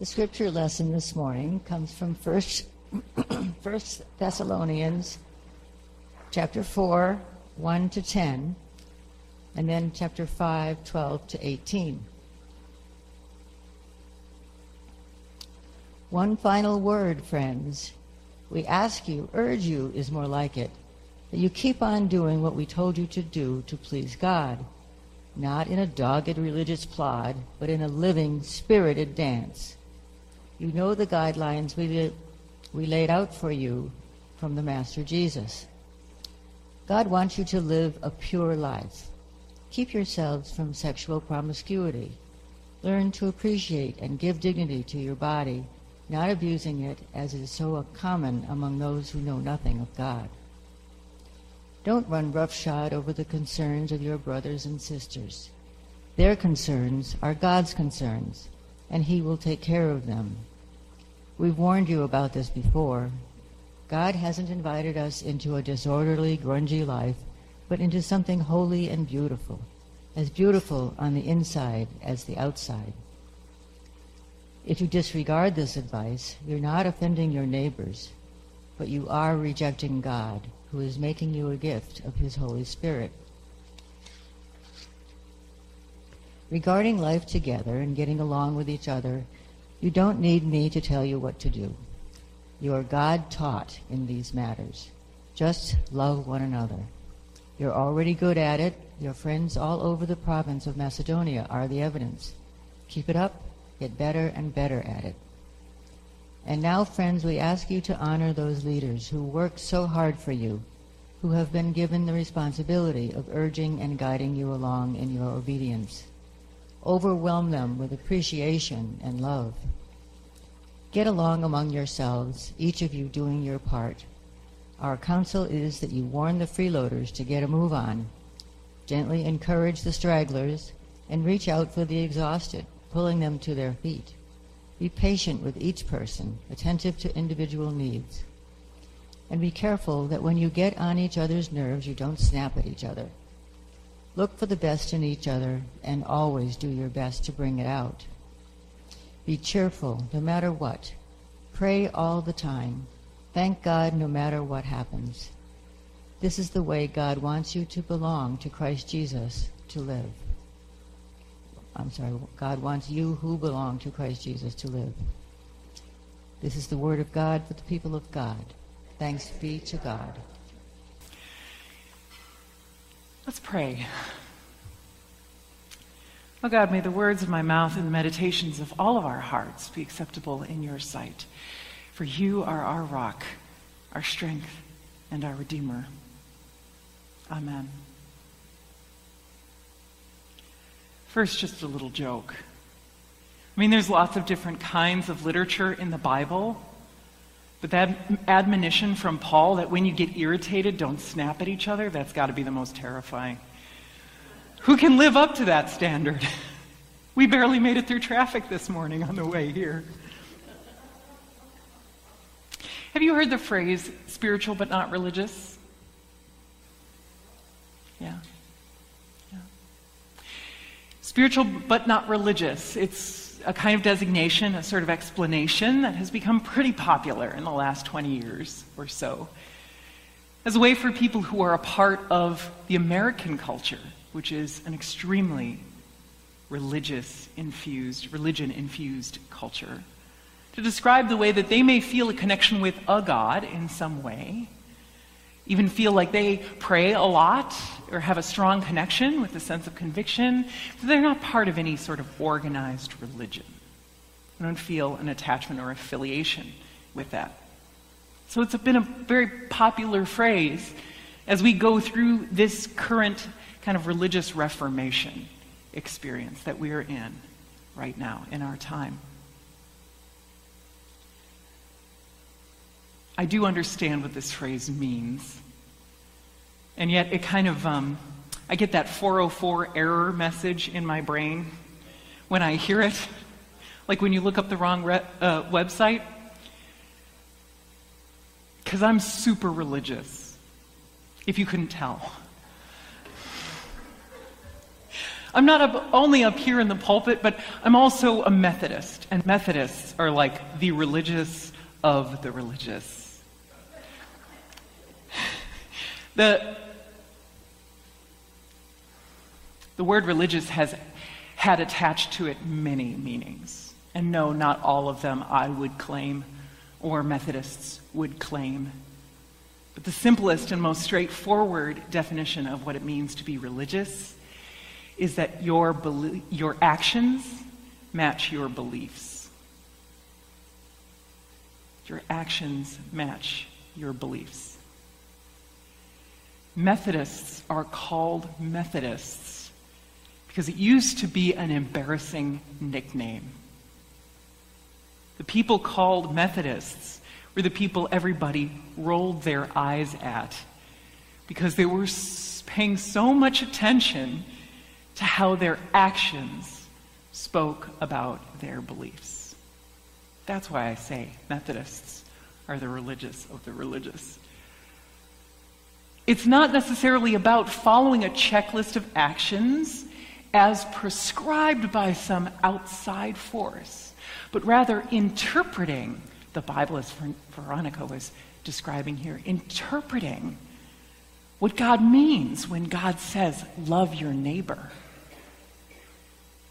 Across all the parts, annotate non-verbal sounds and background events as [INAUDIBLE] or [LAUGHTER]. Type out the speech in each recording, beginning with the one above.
The scripture lesson this morning comes from First, [CLEARS THROAT] First Thessalonians chapter 4, 1 to 10, and then chapter 5, 12 to 18. One final word, friends. We ask you, urge you is more like it, that you keep on doing what we told you to do to please God, not in a dogged religious plod, but in a living, spirited dance. You know the guidelines we, we laid out for you from the Master Jesus. God wants you to live a pure life. Keep yourselves from sexual promiscuity. Learn to appreciate and give dignity to your body, not abusing it as is so common among those who know nothing of God. Don't run roughshod over the concerns of your brothers and sisters. Their concerns are God's concerns, and He will take care of them. We've warned you about this before. God hasn't invited us into a disorderly, grungy life, but into something holy and beautiful, as beautiful on the inside as the outside. If you disregard this advice, you're not offending your neighbors, but you are rejecting God, who is making you a gift of His Holy Spirit. Regarding life together and getting along with each other, you don't need me to tell you what to do. You are God taught in these matters. Just love one another. You're already good at it. Your friends all over the province of Macedonia are the evidence. Keep it up. Get better and better at it. And now, friends, we ask you to honor those leaders who work so hard for you, who have been given the responsibility of urging and guiding you along in your obedience. Overwhelm them with appreciation and love. Get along among yourselves, each of you doing your part. Our counsel is that you warn the freeloaders to get a move on, gently encourage the stragglers, and reach out for the exhausted, pulling them to their feet. Be patient with each person, attentive to individual needs. And be careful that when you get on each other's nerves, you don't snap at each other. Look for the best in each other and always do your best to bring it out. Be cheerful no matter what. Pray all the time. Thank God no matter what happens. This is the way God wants you to belong to Christ Jesus to live. I'm sorry, God wants you who belong to Christ Jesus to live. This is the word of God for the people of God. Thanks be to God. Let's pray. Oh God, may the words of my mouth and the meditations of all of our hearts be acceptable in your sight. For you are our rock, our strength, and our Redeemer. Amen. First, just a little joke. I mean, there's lots of different kinds of literature in the Bible, but that admonition from Paul that when you get irritated, don't snap at each other, that's got to be the most terrifying. Who can live up to that standard? [LAUGHS] We barely made it through traffic this morning on the way here. Have you heard the phrase spiritual but not religious? Yeah. yeah. Spiritual but not religious. It's a kind of designation, a sort of explanation that has become pretty popular in the last 20 years or so as a way for people who are a part of the American culture, which is an extremely religious infused, religion infused culture, to describe the way that they may feel a connection with a God in some way, even feel like they pray a lot or have a strong connection with a sense of conviction, but they're not part of any sort of organized religion. They don't feel an attachment or affiliation with that. So it's been a very popular phrase as we go through this current kind of religious reformation experience that we are in right now in our time. I do understand what this phrase means. And yet, it kind of, um, I get that 404 error message in my brain when I hear it. [LAUGHS] Like when you look up the wrong re- uh, website. Because I'm super religious, if you couldn't tell. [LAUGHS] I'm not up, only up here in the pulpit, but I'm also a Methodist. And Methodists are like the religious of the religious. The, the word religious has had attached to it many meanings. And no, not all of them I would claim or Methodists would claim. But the simplest and most straightforward definition of what it means to be religious is that your, belie- your actions match your beliefs. Your actions match your beliefs. Methodists are called Methodists because it used to be an embarrassing nickname. The people called Methodists were the people everybody rolled their eyes at because they were paying so much attention to how their actions spoke about their beliefs. That's why I say Methodists are the religious of the religious. It's not necessarily about following a checklist of actions as prescribed by some outside force, but rather interpreting the Bible, as Veronica was describing here, interpreting what God means when God says, love your neighbor.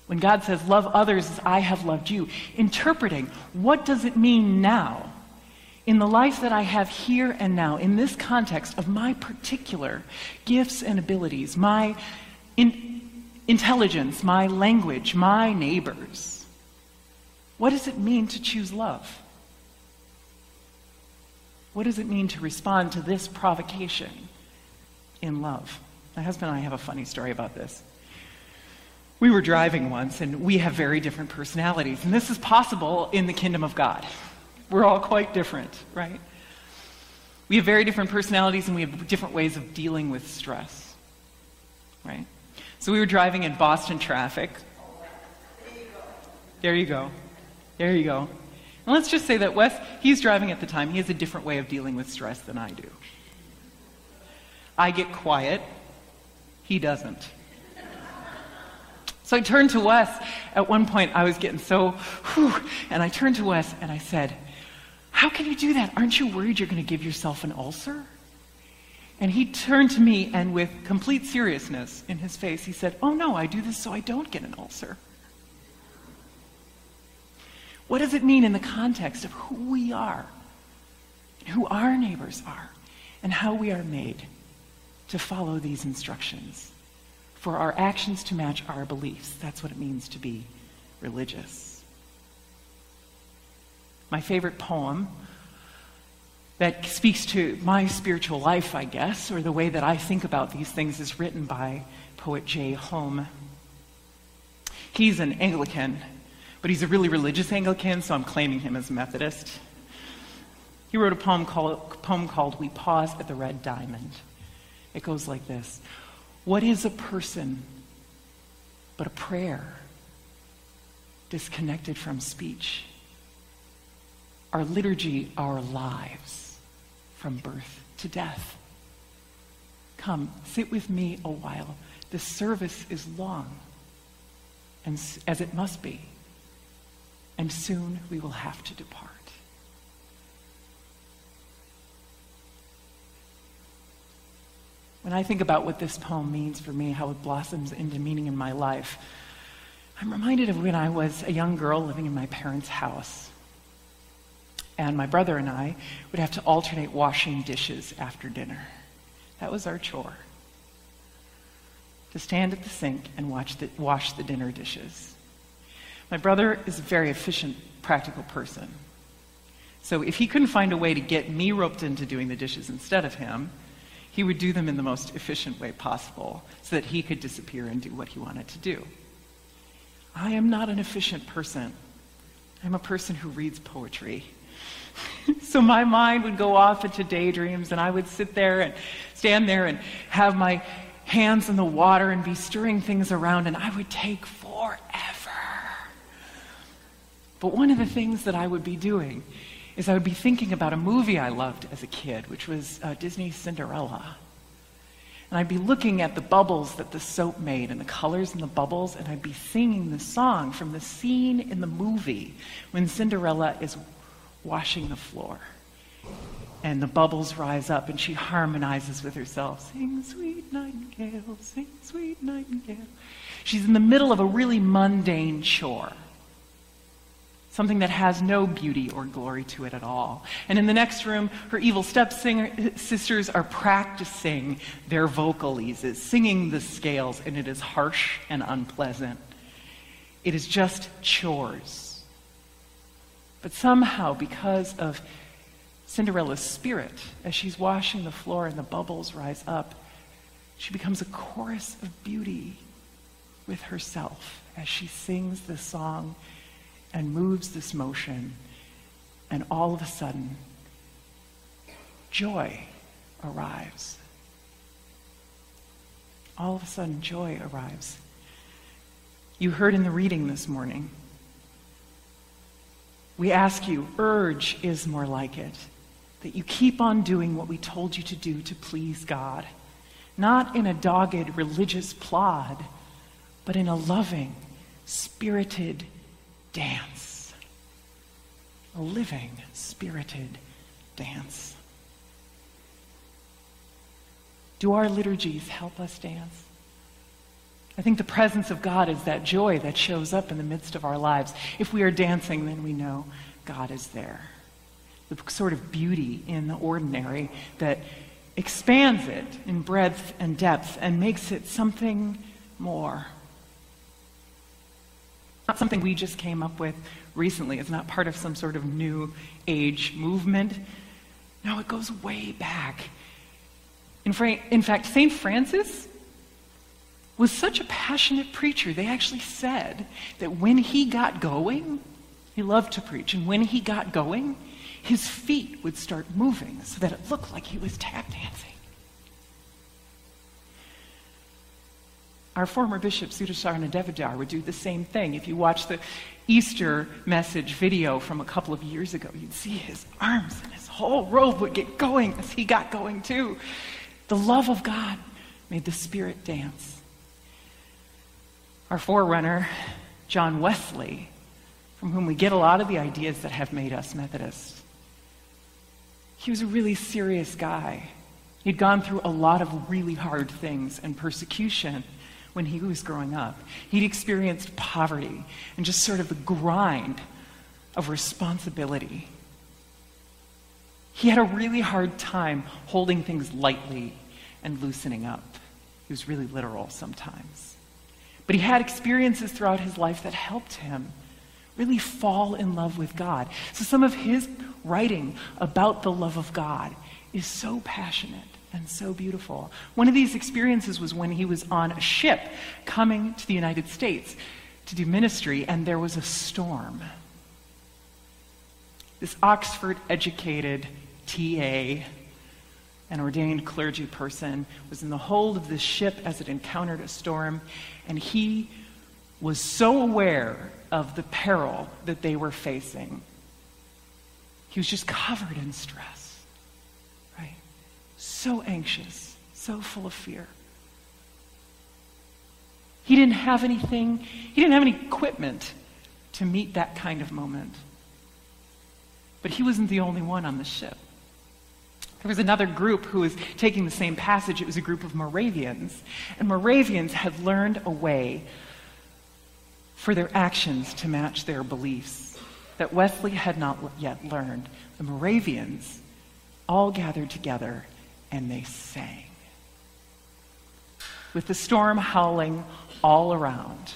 When God says, love others as I have loved you, interpreting what does it mean now in the life that I have here and now, in this context of my particular gifts and abilities, my in, intelligence, my language, my neighbors. What does it mean to choose love? What does it mean to respond to this provocation in love? My husband and I have a funny story about this. We were driving once, and we have very different personalities. And this is possible in the kingdom of God. We're all quite different, right? We have very different personalities, and we have different ways of dealing with stress, right? So we were driving in Boston traffic. There you go. There you go. And let's just say that Wes, he's driving at the time. He has a different way of dealing with stress than I do. I get quiet. He doesn't. So I turned to Wes. At one point, I was getting so, whew, and I turned to Wes and I said, How can you do that? Aren't you worried you're going to give yourself an ulcer? And he turned to me and, with complete seriousness in his face, he said, Oh no, I do this so I don't get an ulcer. What does it mean in the context of who we are, who our neighbors are, and how we are made to follow these instructions? for our actions to match our beliefs. That's what it means to be religious. My favorite poem that speaks to my spiritual life, I guess, or the way that I think about these things, is written by poet Jay Hulme. He's an Anglican, but he's a really religious Anglican, so I'm claiming him as a Methodist. He wrote a poem called, poem called We Pause at the Red Diamond. It goes like this what is a person but a prayer disconnected from speech? Our liturgy, our lives from birth to death. Come, sit with me a while. The service is long, and as it must be, and soon we will have to depart. When I think about what this poem means for me, how it blossoms into meaning in my life, I'm reminded of when I was a young girl living in my parents' house. And my brother and I would have to alternate washing dishes after dinner. That was our chore. To stand at the sink and watch the, wash the dinner dishes. My brother is a very efficient, practical person. So if he couldn't find a way to get me roped into doing the dishes instead of him, he would do them in the most efficient way possible so that he could disappear and do what he wanted to do. I am not an efficient person. I'm a person who reads poetry. So my mind would go off into daydreams, and I would sit there and stand there and have my hands in the water and be stirring things around, and I would take forever. But one of the things that I would be doing is I would be thinking about a movie I loved as a kid, which was uh, Disney's Cinderella. And I'd be looking at the bubbles that the soap made and the colors in the bubbles, and I'd be singing the song from the scene in the movie when Cinderella is washing the floor. And the bubbles rise up, and she harmonizes with herself. Sing, sweet nightingale, sing, sweet nightingale. She's in the middle of a really mundane chore something that has no beauty or glory to it at all. And in the next room, her evil step sisters are practicing their vocalises, singing the scales, and it is harsh and unpleasant. It is just chores. But somehow, because of Cinderella's spirit, as she's washing the floor and the bubbles rise up, she becomes a chorus of beauty with herself as she sings this song and moves this motion, and all of a sudden, joy arrives. All of a sudden, joy arrives. You heard in the reading this morning. We ask you, urge is more like it, that you keep on doing what we told you to do to please God, not in a dogged religious plod, but in a loving, spirited, dance. A living, spirited dance. Do our liturgies help us dance? I think the presence of God is that joy that shows up in the midst of our lives. If we are dancing, then we know God is there. The sort of beauty in the ordinary that expands it in breadth and depth and makes it something more not something we just came up with recently. It's not part of some sort of new age movement. No, it goes way back. In, fact, St. Francis was such a passionate preacher, they actually said that when he got going, he loved to preach, and when he got going, his feet would start moving so that it looked like he was tap dancing. Our former bishop, Sudarshana Devadhar, would do the same thing. If you watch the Easter message video from a couple of years ago, you'd see his arms and his whole robe would get going as he got going too. The love of God made the Spirit dance. Our forerunner, John Wesley, from whom we get a lot of the ideas that have made us Methodists, he was a really serious guy. He'd gone through a lot of really hard things and persecution when he was growing up. He'd experienced poverty and just sort of the grind of responsibility. He had a really hard time holding things lightly and loosening up. He was really literal sometimes. But he had experiences throughout his life that helped him really fall in love with God. So some of his writing about the love of God is so passionate and so beautiful. One of these experiences was when he was on a ship coming to the United States to do ministry, and there was a storm. This Oxford educated TA, an ordained clergy person, was in the hold of this ship as it encountered a storm, and he was so aware of the peril that they were facing. He was just covered in stress right? so anxious, so full of fear. He didn't have anything, he didn't have any equipment to meet that kind of moment. But he wasn't the only one on the ship. There was another group who was taking the same passage. It was a group of Moravians. And Moravians had learned a way for their actions to match their beliefs that Wesley had not yet learned. The Moravians all gathered together and they sang. With the storm howling all around,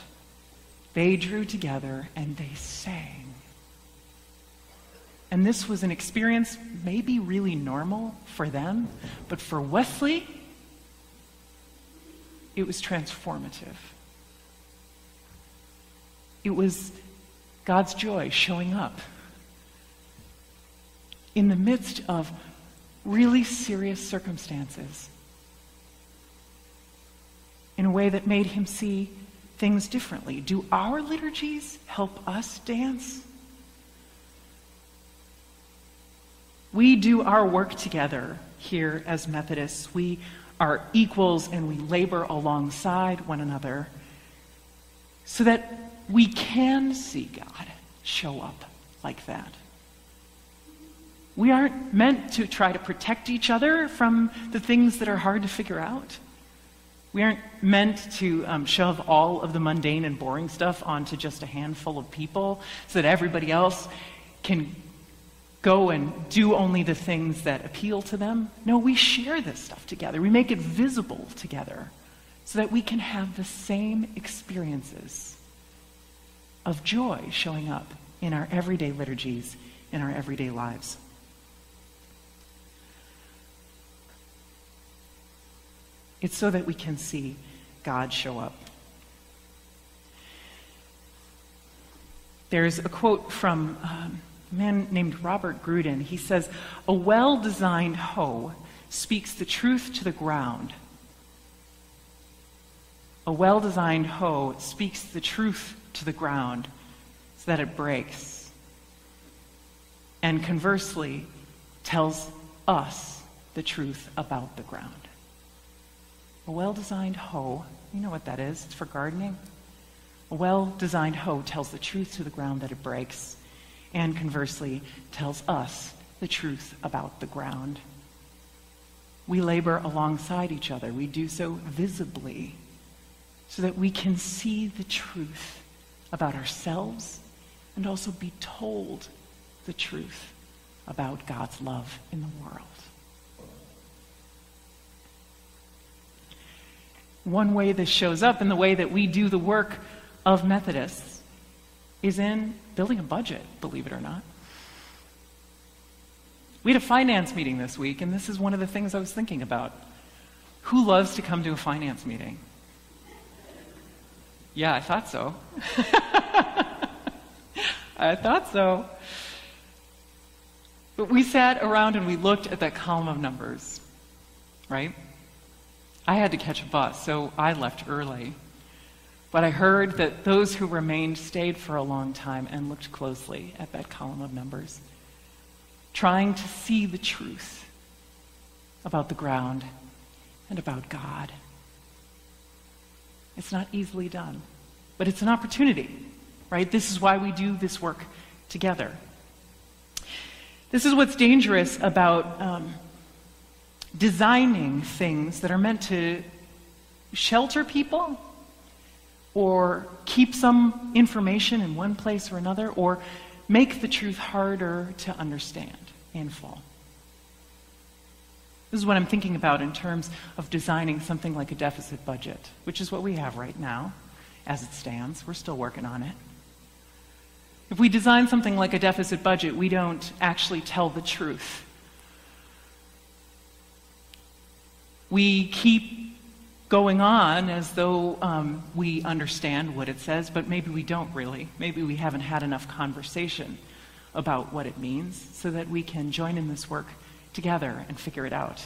they drew together and they sang. And this was an experience maybe really normal for them, but for Wesley, it was transformative. It was God's joy showing up in the midst of really serious circumstances in a way that made him see things differently. Do our liturgies help us dance? We do our work together here as Methodists. We are equals and we labor alongside one another so that we can see God show up like that. We aren't meant to try to protect each other from the things that are hard to figure out. We aren't meant to um, shove all of the mundane and boring stuff onto just a handful of people so that everybody else can go and do only the things that appeal to them. No, we share this stuff together. We make it visible together so that we can have the same experiences of joy showing up in our everyday liturgies, in our everyday lives. It's so that we can see God show up. There's a quote from um, man named Robert Grudin. He says, A well designed hoe speaks the truth to the ground. A well designed hoe speaks the truth to the ground so that it breaks. And conversely, tells us the truth about the ground. A well designed hoe, you know what that is, it's for gardening. A well designed hoe tells the truth to the ground that it breaks, and conversely, tells us the truth about the ground. We labor alongside each other. We do so visibly so that we can see the truth about ourselves and also be told the truth about God's love in the world. One way this shows up in the way that we do the work of Methodists is in building a budget, believe it or not. We had a finance meeting this week, and this is one of the things I was thinking about. Who loves to come to a finance meeting? Yeah, I thought so. [LAUGHS] I thought so. But we sat around and we looked at that column of numbers, right? I had to catch a bus, so I left early. But I heard that those who remained stayed for a long time and looked closely at that column of numbers, trying to see the truth about the ground and about God. It's not easily done, but it's an opportunity, right? This is why we do this work together. This is what's dangerous about um, designing things that are meant to shelter people or keep some information in one place or another or make the truth harder to understand and fall. This is what I'm thinking about in terms of designing something like a deficit budget, which is what we have right now as it stands. We're still working on it. If we design something like a deficit budget, we don't actually tell the truth we keep going on as though um, we understand what it says, but maybe we don't really. Maybe we haven't had enough conversation about what it means so that we can join in this work together and figure it out.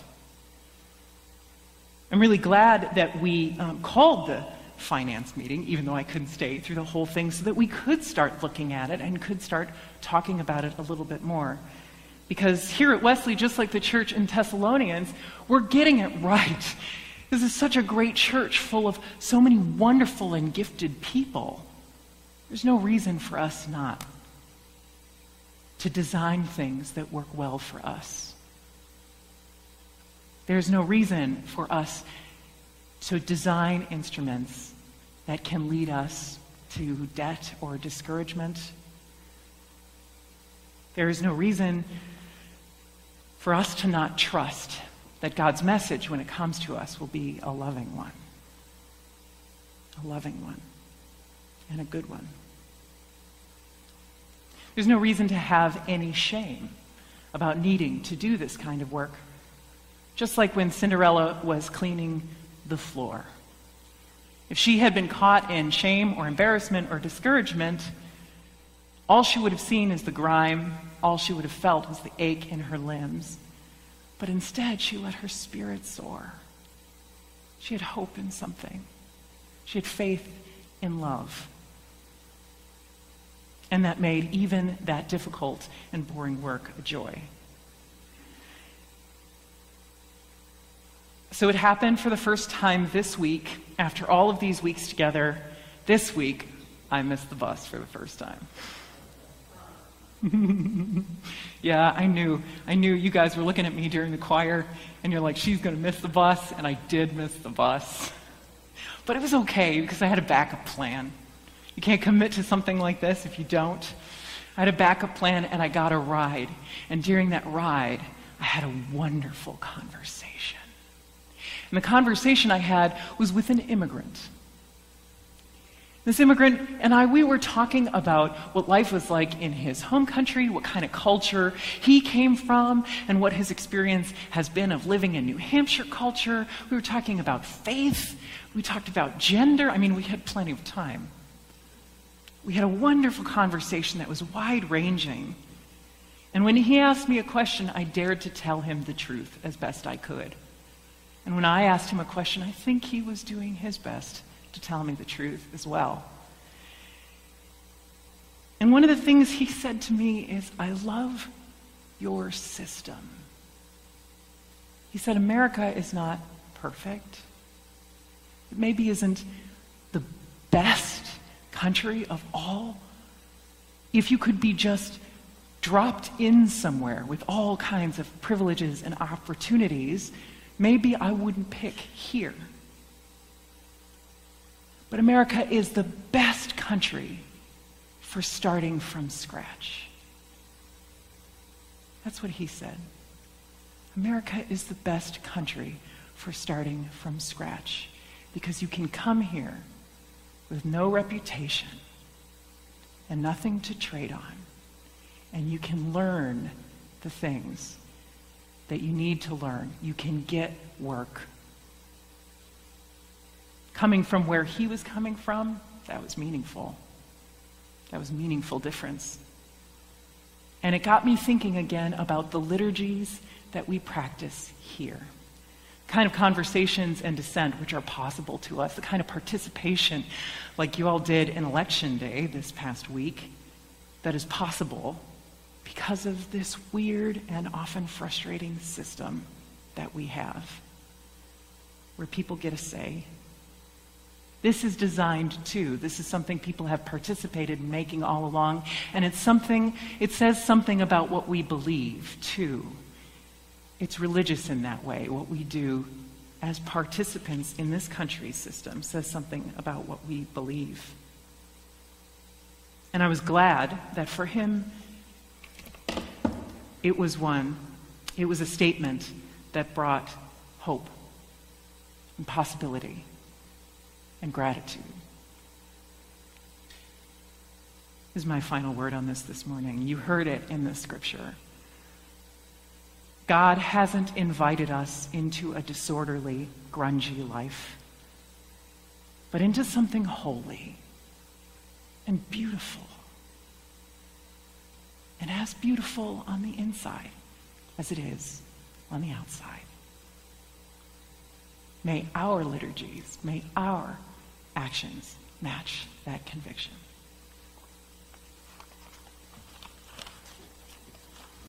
I'm really glad that we um, called the finance meeting, even though I couldn't stay through the whole thing, so that we could start looking at it and could start talking about it a little bit more. Because here at Wesley, just like the church in Thessalonians, we're getting it [LAUGHS] right. This is such a great church full of so many wonderful and gifted people. There's no reason for us not to design things that work well for us. There's no reason for us to design instruments that can lead us to debt or discouragement. There is no reason for us to not trust that God's message, when it comes to us, will be a loving one. A loving one. And a good one. There's no reason to have any shame about needing to do this kind of work. Just like when Cinderella was cleaning the floor. If she had been caught in shame or embarrassment or discouragement, all she would have seen is the grime all she would have felt was the ache in her limbs. But instead, she let her spirit soar. She had hope in something, she had faith in love. And that made even that difficult and boring work a joy. So it happened for the first time this week, after all of these weeks together. This week, I missed the bus for the first time. [LAUGHS] yeah, I knew. I knew you guys were looking at me during the choir, and you're like, she's going to miss the bus, and I did miss the bus. But it was okay because I had a backup plan. You can't commit to something like this if you don't. I had a backup plan, and I got a ride. And during that ride, I had a wonderful conversation. And the conversation I had was with an immigrant. This immigrant and I, we were talking about what life was like in his home country, what kind of culture he came from, and what his experience has been of living in New Hampshire culture. We were talking about faith. We talked about gender. I mean, we had plenty of time. We had a wonderful conversation that was wide ranging. And when he asked me a question, I dared to tell him the truth as best I could. And when I asked him a question, I think he was doing his best to tell me the truth as well. And one of the things he said to me is, I love your system. He said, America is not perfect. It maybe isn't the best country of all. If you could be just dropped in somewhere with all kinds of privileges and opportunities, maybe I wouldn't pick here. But America is the best country for starting from scratch. That's what he said. America is the best country for starting from scratch because you can come here with no reputation and nothing to trade on, and you can learn the things that you need to learn. You can get work coming from where he was coming from, that was meaningful. That was meaningful difference. And it got me thinking again about the liturgies that we practice here. Kind of conversations and dissent which are possible to us, the kind of participation like you all did in election day this past week that is possible because of this weird and often frustrating system that we have where people get a say this is designed too. This is something people have participated in making all along. And it's something, it says something about what we believe too. It's religious in that way. What we do as participants in this country's system says something about what we believe. And I was glad that for him, it was one, it was a statement that brought hope and possibility and gratitude. Is my final word on this this morning. You heard it in the scripture. God hasn't invited us into a disorderly, grungy life, but into something holy and beautiful. And as beautiful on the inside as it is on the outside. May our liturgies, may our actions match that conviction.